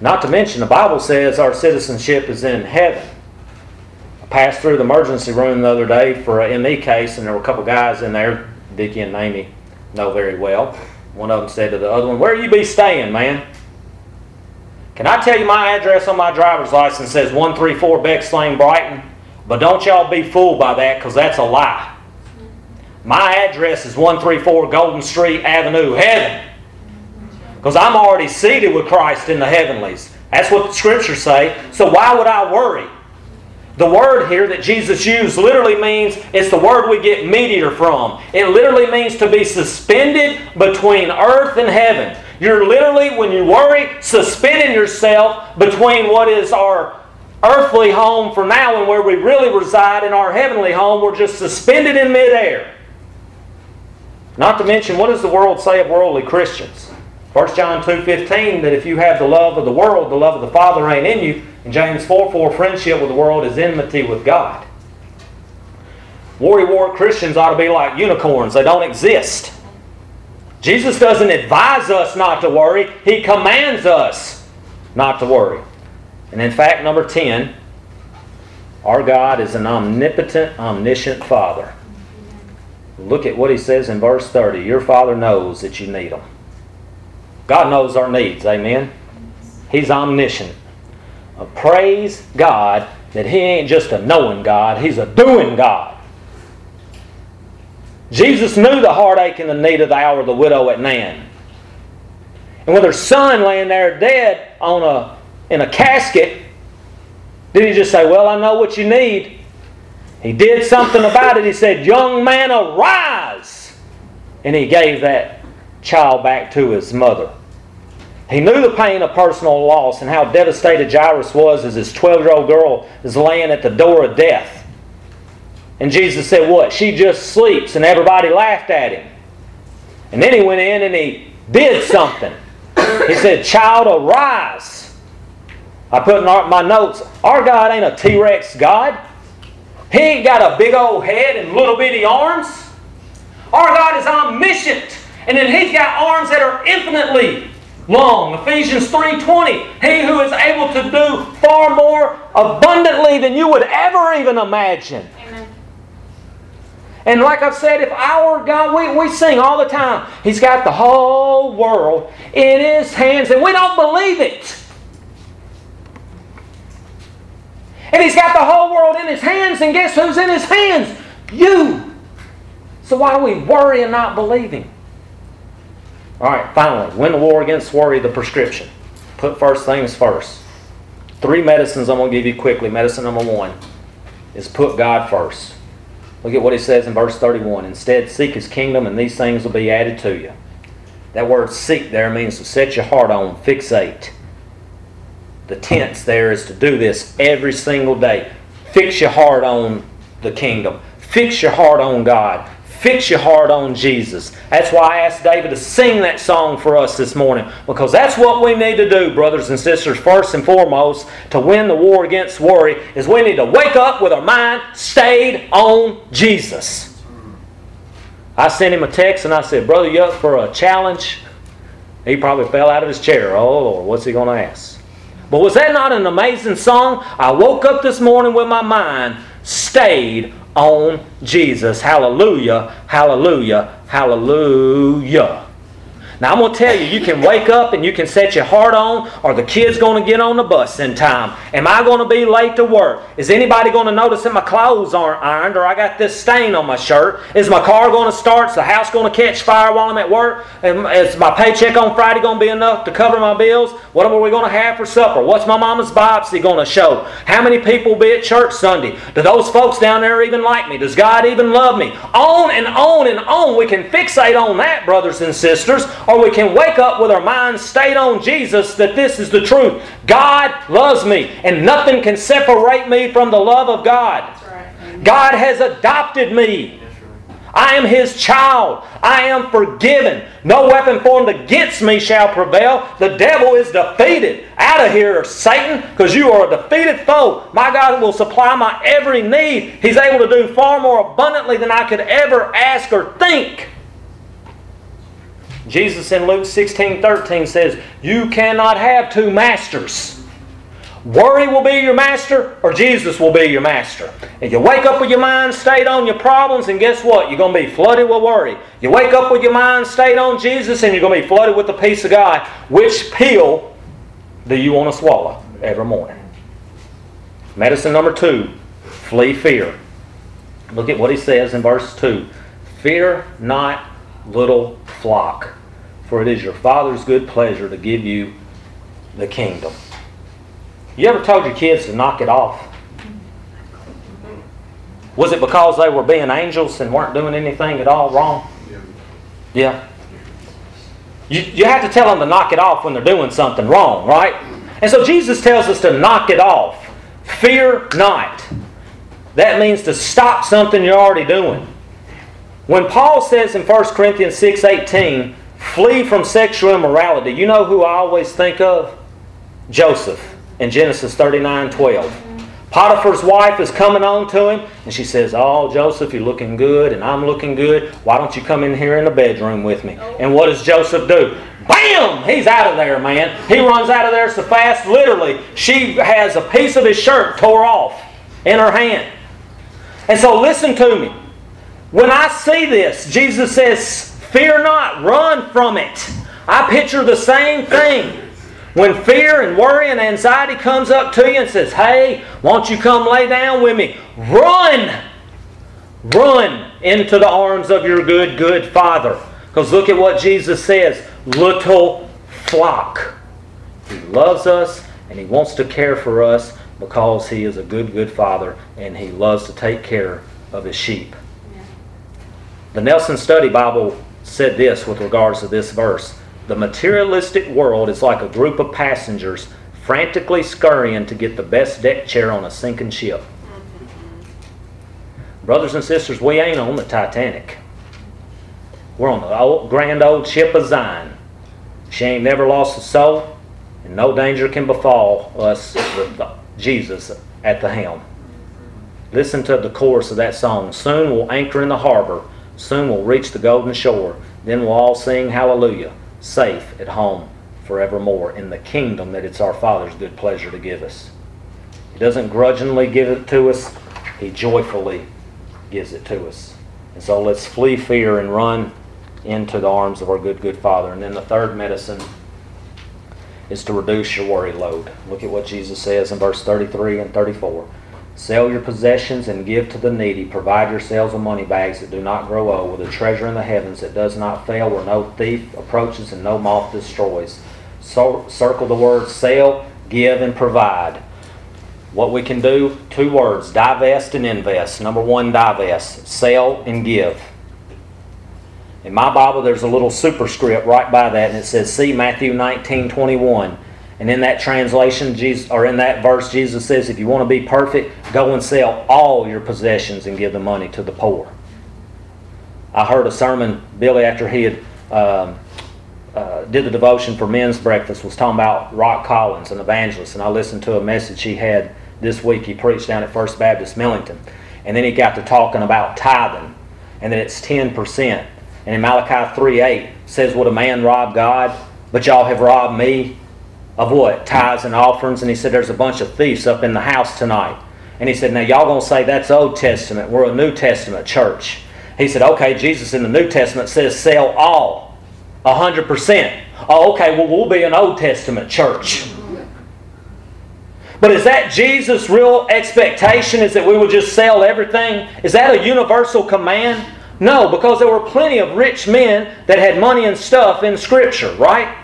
Not to mention, the Bible says our citizenship is in heaven. I passed through the emergency room the other day for an ME case, and there were a couple guys in there, Dickie and Amy know very well. One of them said to the other one, Where you be staying, man? Can I tell you my address on my driver's license says 134 Beck's Lane, Brighton? But don't y'all be fooled by that because that's a lie. My address is 134 Golden Street Avenue, heaven. Because I'm already seated with Christ in the heavenlies. That's what the scriptures say. So why would I worry? The word here that Jesus used literally means it's the word we get meteor from. It literally means to be suspended between earth and heaven. You're literally, when you worry, suspending yourself between what is our earthly home for now and where we really reside in our heavenly home. We're just suspended in midair. Not to mention, what does the world say of worldly Christians? 1 John 2.15, that if you have the love of the world, the love of the Father ain't in you. And James 4, 4, friendship with the world is enmity with God. Worry wart Christians ought to be like unicorns. They don't exist. Jesus doesn't advise us not to worry. He commands us not to worry. And in fact, number 10, our God is an omnipotent, omniscient Father. Look at what he says in verse 30. Your Father knows that you need him. God knows our needs. Amen. He's omniscient. Uh, praise God that He ain't just a knowing God, He's a doing God. Jesus knew the heartache and the need of the hour of the widow at Nain. And with her son laying there dead on a, in a casket, did he just say, Well, I know what you need? He did something about it. He said, Young man, arise! And he gave that child back to his mother. He knew the pain of personal loss and how devastated Jairus was as his 12 year old girl is laying at the door of death. And Jesus said, What? She just sleeps. And everybody laughed at him. And then he went in and he did something. He said, Child, arise. I put in my notes, our God ain't a T Rex God. He ain't got a big old head and little bitty arms. Our God is omniscient. And then He's got arms that are infinitely long. Ephesians 3:20. He who is able to do far more abundantly than you would ever even imagine. Amen. And like I've said, if our God, we, we sing all the time, He's got the whole world in His hands, and we don't believe it. And He's got the whole world in His hands, and guess who's in His hands? You. So why do we worry and not believe Him? All right, finally, win the war against worry, the prescription. Put first things first. Three medicines I'm going to give you quickly. Medicine number one is put God first. Look at what he says in verse 31. Instead, seek his kingdom, and these things will be added to you. That word seek there means to set your heart on, fixate. The tense there is to do this every single day. Fix your heart on the kingdom. Fix your heart on God. Fix your heart on Jesus. That's why I asked David to sing that song for us this morning because that's what we need to do, brothers and sisters. First and foremost, to win the war against worry, is we need to wake up with our mind stayed on Jesus. I sent him a text and I said, Brother, you up for a challenge? He probably fell out of his chair. Oh, Lord, what's he going to ask? But was that not an amazing song? I woke up this morning with my mind stayed on Jesus. Hallelujah, hallelujah, hallelujah. Now I'm to tell you, you can wake up and you can set your heart on, or the kid's to get on the bus in time. Am I to be late to work? Is anybody to notice that my clothes aren't ironed, or I got this stain on my shirt? Is my car to start? Is the house to catch fire while I'm at work? Is my paycheck on Friday to be enough to cover my bills? What are we to have for supper? What's my mama's biopsy to show? How many people be at church Sunday? Do those folks down there even like me? Does God even love me? On and on and on. We can fixate on that, brothers and sisters or we can wake up with our minds stayed on Jesus that this is the truth. God loves me, and nothing can separate me from the love of God. God has adopted me. I am his child. I am forgiven. No weapon formed against me shall prevail. The devil is defeated. Out of here, Satan, because you are a defeated foe. My God will supply my every need. He's able to do far more abundantly than I could ever ask or think. Jesus in Luke 16 13 says, You cannot have two masters. Worry will be your master, or Jesus will be your master. And you wake up with your mind stayed on your problems, and guess what? You're going to be flooded with worry. You wake up with your mind stayed on Jesus, and you're going to be flooded with the peace of God. Which pill do you want to swallow every morning? Medicine number two flee fear. Look at what he says in verse 2 Fear not, little flock, for it is your Father's good pleasure to give you the kingdom. You ever told your kids to knock it off? Was it because they were being angels and weren't doing anything at all wrong? Yeah. You, you have to tell them to knock it off when they're doing something wrong, right? And so Jesus tells us to knock it off. Fear not. That means to stop something you're already doing. When Paul says in 1 Corinthians 6:18, flee from sexual immorality, you know who I always think of? Joseph in Genesis 39:12. Potiphar's wife is coming on to him, and she says, Oh, Joseph, you're looking good, and I'm looking good. Why don't you come in here in the bedroom with me? And what does Joseph do? Bam! He's out of there, man. He runs out of there so fast, literally, she has a piece of his shirt tore off in her hand. And so, listen to me. When I see this, Jesus says, Fear not, run from it. I picture the same thing. When fear and worry and anxiety comes up to you and says, Hey, won't you come lay down with me? Run! Run into the arms of your good, good Father. Because look at what Jesus says little flock. He loves us and He wants to care for us because He is a good, good Father and He loves to take care of His sheep. The Nelson Study Bible said this with regards to this verse. The materialistic world is like a group of passengers frantically scurrying to get the best deck chair on a sinking ship. Brothers and sisters, we ain't on the Titanic. We're on the old, grand old ship of Zion. She ain't never lost a soul, and no danger can befall us with Jesus at the helm. Listen to the chorus of that song. Soon we'll anchor in the harbor. Soon we'll reach the golden shore. Then we'll all sing hallelujah safe at home forevermore in the kingdom that it's our Father's good pleasure to give us. He doesn't grudgingly give it to us, He joyfully gives it to us. And so let's flee fear and run into the arms of our good, good Father. And then the third medicine is to reduce your worry load. Look at what Jesus says in verse 33 and 34. Sell your possessions and give to the needy. Provide yourselves with money bags that do not grow old, with a treasure in the heavens that does not fail, where no thief approaches and no moth destroys. So, circle the words sell, give, and provide. What we can do, two words divest and invest. Number one, divest. Sell and give. In my Bible, there's a little superscript right by that, and it says, See Matthew 19 21. And in that translation, Jesus, or in that verse, Jesus says, if you want to be perfect, go and sell all your possessions and give the money to the poor. I heard a sermon, Billy, after he had um, uh, did the devotion for men's breakfast, was talking about Rock Collins, an evangelist, and I listened to a message he had this week. He preached down at First Baptist Millington, and then he got to talking about tithing, and that it's ten percent. And in Malachi three eight says, "Would a man rob God? But y'all have robbed me." Of what? Tithes and offerings. And he said, There's a bunch of thieves up in the house tonight. And he said, Now, y'all to say that's Old Testament. We're a New Testament church. He said, Okay, Jesus in the New Testament says sell all, a 100%. Oh, okay, well, we'll be an Old Testament church. But is that Jesus' real expectation? Is that we would just sell everything? Is that a universal command? No, because there were plenty of rich men that had money and stuff in Scripture, right?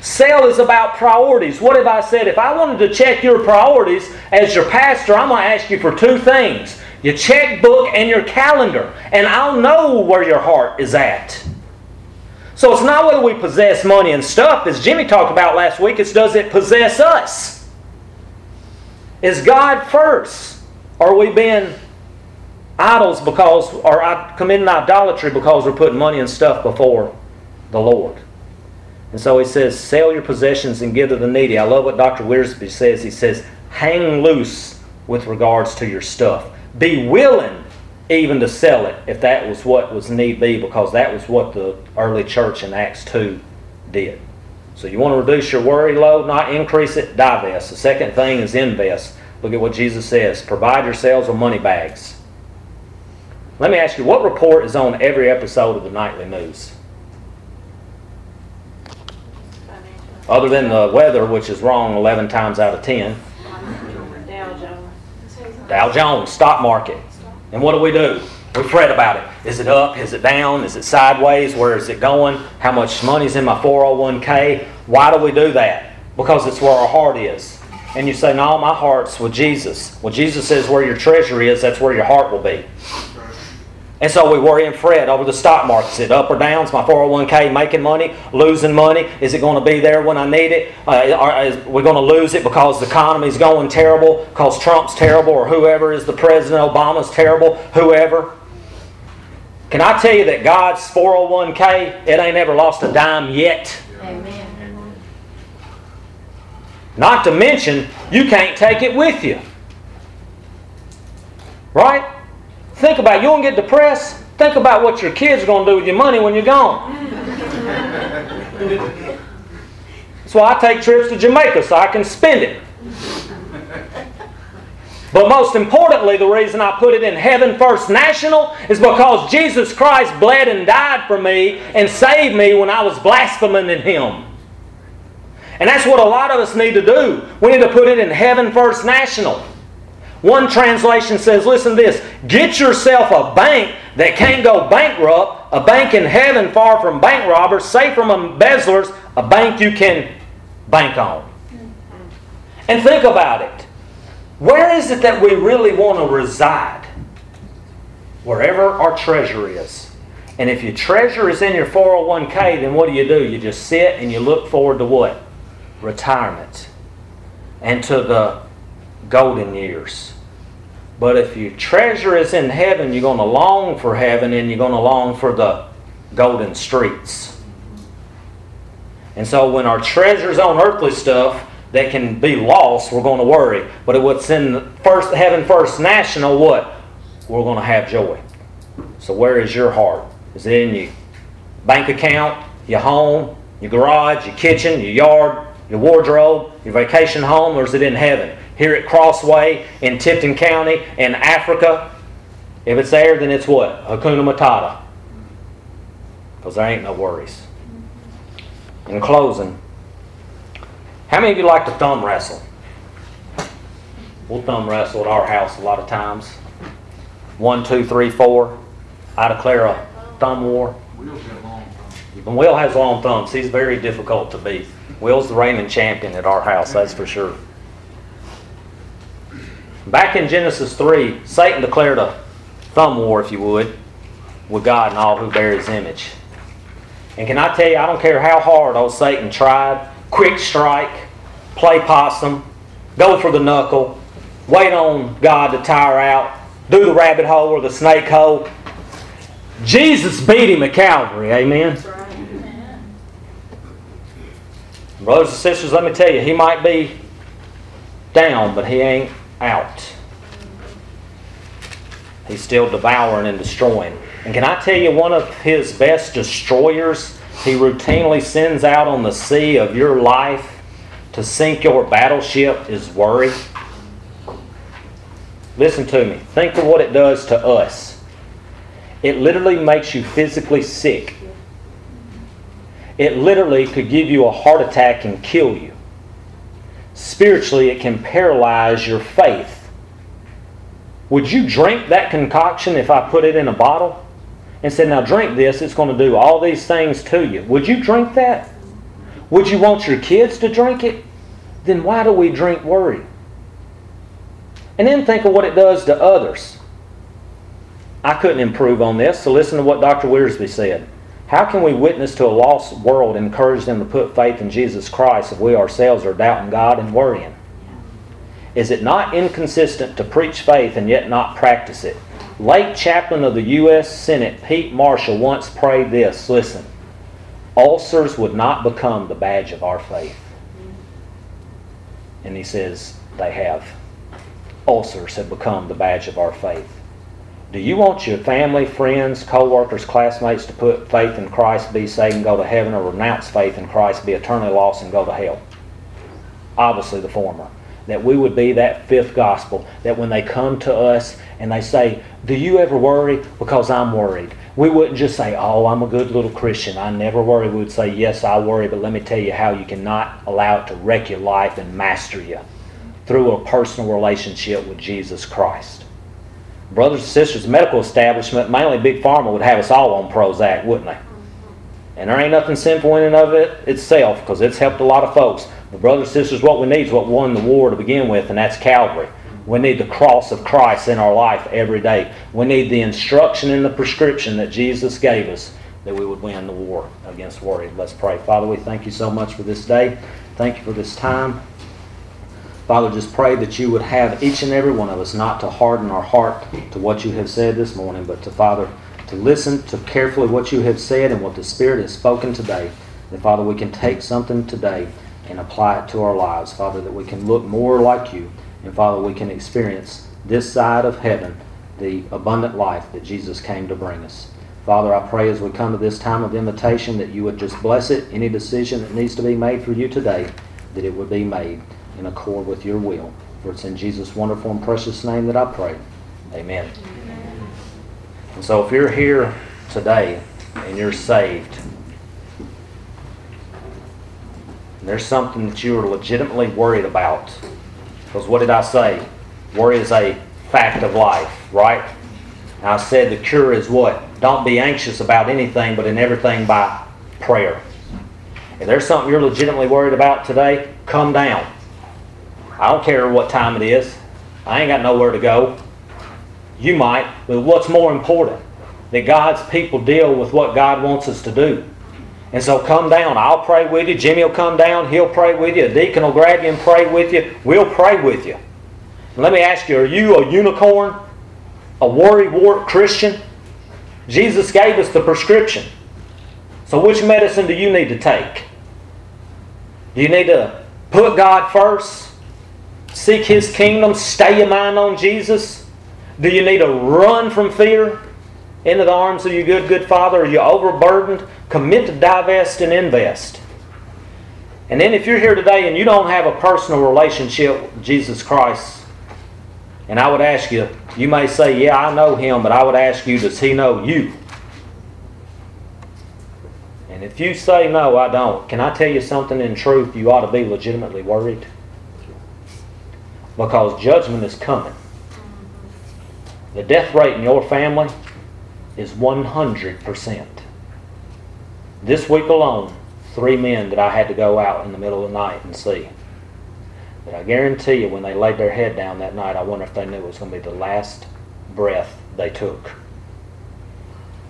Sale is about priorities. What have I said? If I wanted to check your priorities as your pastor, I'm going to ask you for two things your checkbook and your calendar. And I'll know where your heart is at. So it's not whether we possess money and stuff, as Jimmy talked about last week, it's does it possess us? Is God first? Are we being idols because, or committing idolatry because we're putting money and stuff before the Lord? And so he says, sell your possessions and give to the needy. I love what Dr. Wiersbe says. He says, hang loose with regards to your stuff. Be willing even to sell it if that was what was need be, because that was what the early church in Acts 2 did. So you want to reduce your worry load, not increase it, divest. The second thing is invest. Look at what Jesus says provide yourselves with money bags. Let me ask you, what report is on every episode of the nightly news? Other than the weather, which is wrong 11 times out of 10. Dow Jones. Dow Jones, stock market. And what do we do? We fret about it. Is it up? Is it down? Is it sideways? Where is it going? How much money's in my 401k? Why do we do that? Because it's where our heart is. And you say, No, my heart's with Jesus. Well, Jesus says where your treasure is, that's where your heart will be. And so we worry and fret over the stock market. Is it up or down? Is my 401k making money, losing money? Is it going to be there when I need it? Uh, are, is, we going to lose it because the economy's going terrible, because Trump's terrible, or whoever is the president, Obama's terrible, whoever? Can I tell you that God's 401k, it ain't ever lost a dime yet? Amen. Not to mention, you can't take it with you. Right? Think about it. You want to get depressed? Think about what your kids are going to do with your money when you're gone. That's why I take trips to Jamaica so I can spend it. But most importantly, the reason I put it in Heaven First National is because Jesus Christ bled and died for me and saved me when I was blaspheming in Him. And that's what a lot of us need to do. We need to put it in Heaven First National. One translation says, listen to this get yourself a bank that can't go bankrupt, a bank in heaven far from bank robbers, safe from embezzlers, a bank you can bank on. And think about it. Where is it that we really want to reside? Wherever our treasure is. And if your treasure is in your 401k, then what do you do? You just sit and you look forward to what? Retirement. And to the golden years. But if your treasure is in heaven, you're going to long for heaven and you're going to long for the golden streets. And so when our treasure's on earthly stuff that can be lost, we're going to worry. But if what's in first heaven first national, what? We're going to have joy. So where is your heart? Is it in your bank account, your home, your garage, your kitchen, your yard, your wardrobe, your vacation home, or is it in heaven? Here at Crossway in Tipton County in Africa, if it's there, then it's what? Hakuna Matata. Because there ain't no worries. In closing, how many of you like to thumb wrestle? We'll thumb wrestle at our house a lot of times. One, two, three, four. I declare a thumb war. Will's got long thumbs. Will has long thumbs. He's very difficult to beat. Will's the reigning champion at our house, that's for sure. Back in Genesis 3, Satan declared a thumb war, if you would, with God and all who bear his image. And can I tell you, I don't care how hard old Satan tried, quick strike, play possum, go for the knuckle, wait on God to tire out, do the rabbit hole or the snake hole. Jesus beat him at Calvary, amen? Right. Brothers and sisters, let me tell you, he might be down, but he ain't out. He's still devouring and destroying. And can I tell you, one of his best destroyers he routinely sends out on the sea of your life to sink your battleship is worry? Listen to me. Think of what it does to us. It literally makes you physically sick. It literally could give you a heart attack and kill you. Spiritually, it can paralyze your faith. Would you drink that concoction if I put it in a bottle and said, Now drink this, it's going to do all these things to you? Would you drink that? Would you want your kids to drink it? Then why do we drink worry? And then think of what it does to others. I couldn't improve on this, so listen to what Dr. Wiersbe said. How can we witness to a lost world and encourage them to put faith in Jesus Christ if we ourselves are doubting God and worrying? Is it not inconsistent to preach faith and yet not practice it? Late chaplain of the U.S. Senate, Pete Marshall, once prayed this listen, ulcers would not become the badge of our faith. And he says, they have. Ulcers have become the badge of our faith. Do you want your family, friends, co-workers, classmates to put faith in Christ, be saved, and go to heaven, or renounce faith in Christ, be eternally lost, and go to hell? Obviously, the former. That we would be that fifth gospel. That when they come to us and they say, Do you ever worry? Because I'm worried. We wouldn't just say, Oh, I'm a good little Christian. I never worry. We would say, Yes, I worry, but let me tell you how you cannot allow it to wreck your life and master you through a personal relationship with Jesus Christ. Brothers and sisters, medical establishment, mainly Big Pharma, would have us all on Prozac, wouldn't they? And there ain't nothing sinful in and of it itself because it's helped a lot of folks. But brothers and sisters, what we need is what won the war to begin with, and that's Calvary. We need the cross of Christ in our life every day. We need the instruction and the prescription that Jesus gave us that we would win the war against worry. Let's pray. Father, we thank you so much for this day. Thank you for this time. Father, just pray that you would have each and every one of us not to harden our heart to what you have said this morning, but to, Father, to listen to carefully what you have said and what the Spirit has spoken today. That, Father, we can take something today and apply it to our lives. Father, that we can look more like you. And, Father, we can experience this side of heaven the abundant life that Jesus came to bring us. Father, I pray as we come to this time of invitation that you would just bless it. Any decision that needs to be made for you today, that it would be made in accord with your will. For it's in Jesus' wonderful and precious name that I pray. Amen. And so if you're here today and you're saved, and there's something that you are legitimately worried about, because what did I say? Worry is a fact of life, right? And I said the cure is what? Don't be anxious about anything, but in everything by prayer. If there's something you're legitimately worried about today, come down. I don't care what time it is. I ain't got nowhere to go. You might, but what's more important? That God's people deal with what God wants us to do. And so come down. I'll pray with you. Jimmy will come down. He'll pray with you. A deacon will grab you and pray with you. We'll pray with you. Let me ask you, are you a unicorn? A worry wart Christian? Jesus gave us the prescription. So which medicine do you need to take? Do you need to put God first? Seek His kingdom? Stay your mind on Jesus? Do you need to run from fear into the arms of your good, good Father? Are you overburdened? Commit to divest and invest. And then if you're here today and you don't have a personal relationship with Jesus Christ, and I would ask you, you may say, Yeah, I know him, but I would ask you, does he know you? And if you say, No, I don't, can I tell you something in truth? You ought to be legitimately worried. Because judgment is coming. The death rate in your family is 100%. This week alone, three men that I had to go out in the middle of the night and see. But I guarantee you, when they laid their head down that night, I wonder if they knew it was going to be the last breath they took.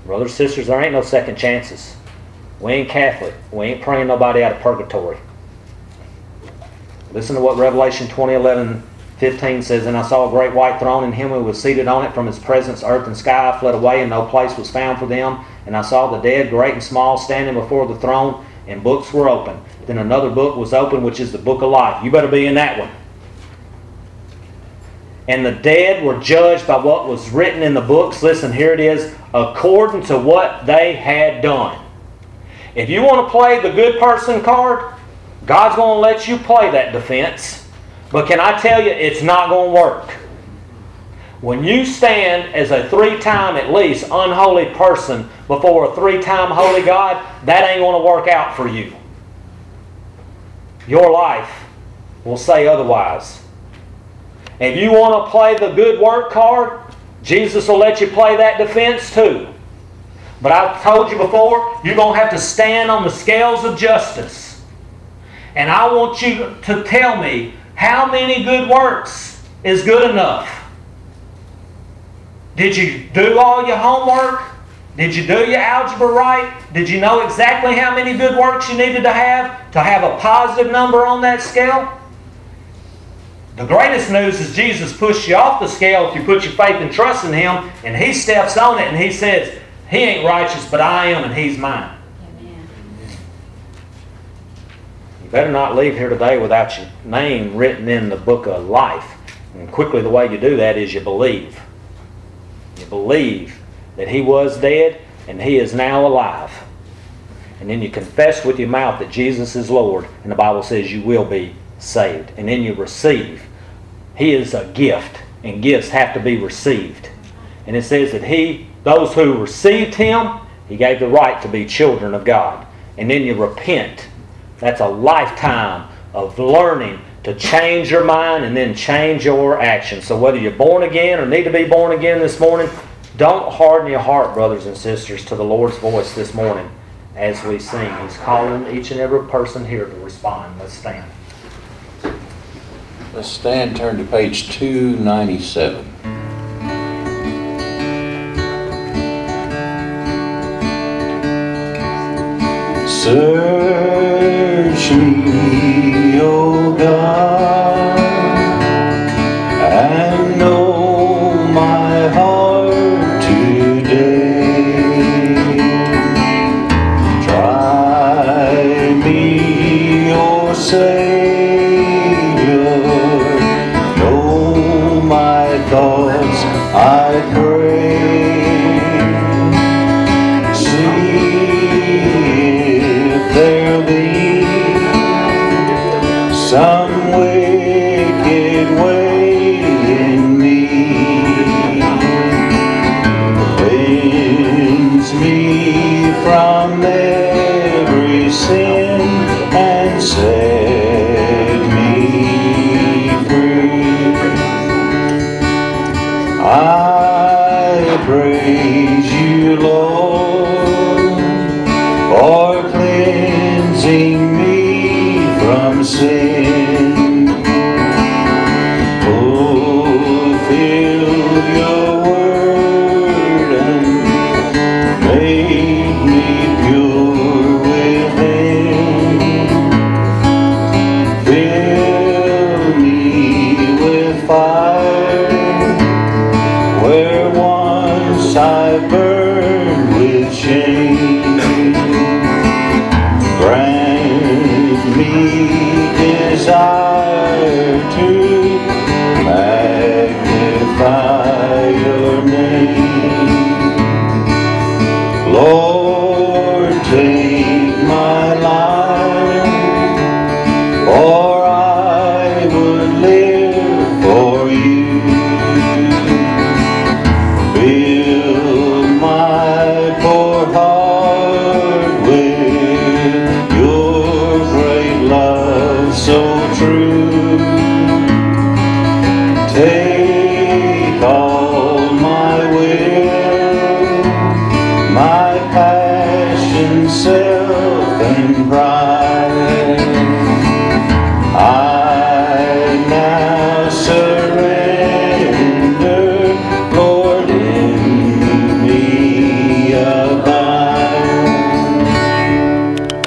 Brothers, and sisters, there ain't no second chances. We ain't Catholic. We ain't praying nobody out of purgatory. Listen to what Revelation 20, 11, 15 says, And I saw a great white throne, and him who was seated on it from his presence, earth and sky fled away, and no place was found for them. And I saw the dead, great and small, standing before the throne, and books were open. Then another book was open, which is the book of life. You better be in that one. And the dead were judged by what was written in the books. Listen, here it is according to what they had done. If you want to play the good person card, God's going to let you play that defense. But can I tell you, it's not going to work. When you stand as a three time, at least, unholy person before a three time holy God, that ain't going to work out for you. Your life will say otherwise. If you want to play the good work card, Jesus will let you play that defense too. But I've told you before, you're going to have to stand on the scales of justice. And I want you to tell me how many good works is good enough. Did you do all your homework? Did you do your algebra right? Did you know exactly how many good works you needed to have to have a positive number on that scale? The greatest news is Jesus pushed you off the scale if you put your faith and trust in Him, and He steps on it and He says, He ain't righteous, but I am, and He's mine. Amen. You better not leave here today without your name written in the book of life. And quickly, the way you do that is you believe. You believe that he was dead and he is now alive. And then you confess with your mouth that Jesus is Lord, and the Bible says you will be saved. And then you receive. He is a gift, and gifts have to be received. And it says that he, those who received him, he gave the right to be children of God. And then you repent. That's a lifetime of learning to change your mind and then change your actions. So whether you're born again or need to be born again this morning, don't harden your heart, brothers and sisters, to the Lord's voice this morning as we sing. He's calling each and every person here to respond. Let's stand. Let's stand, turn to page 297. Search me, O God, from every sin and set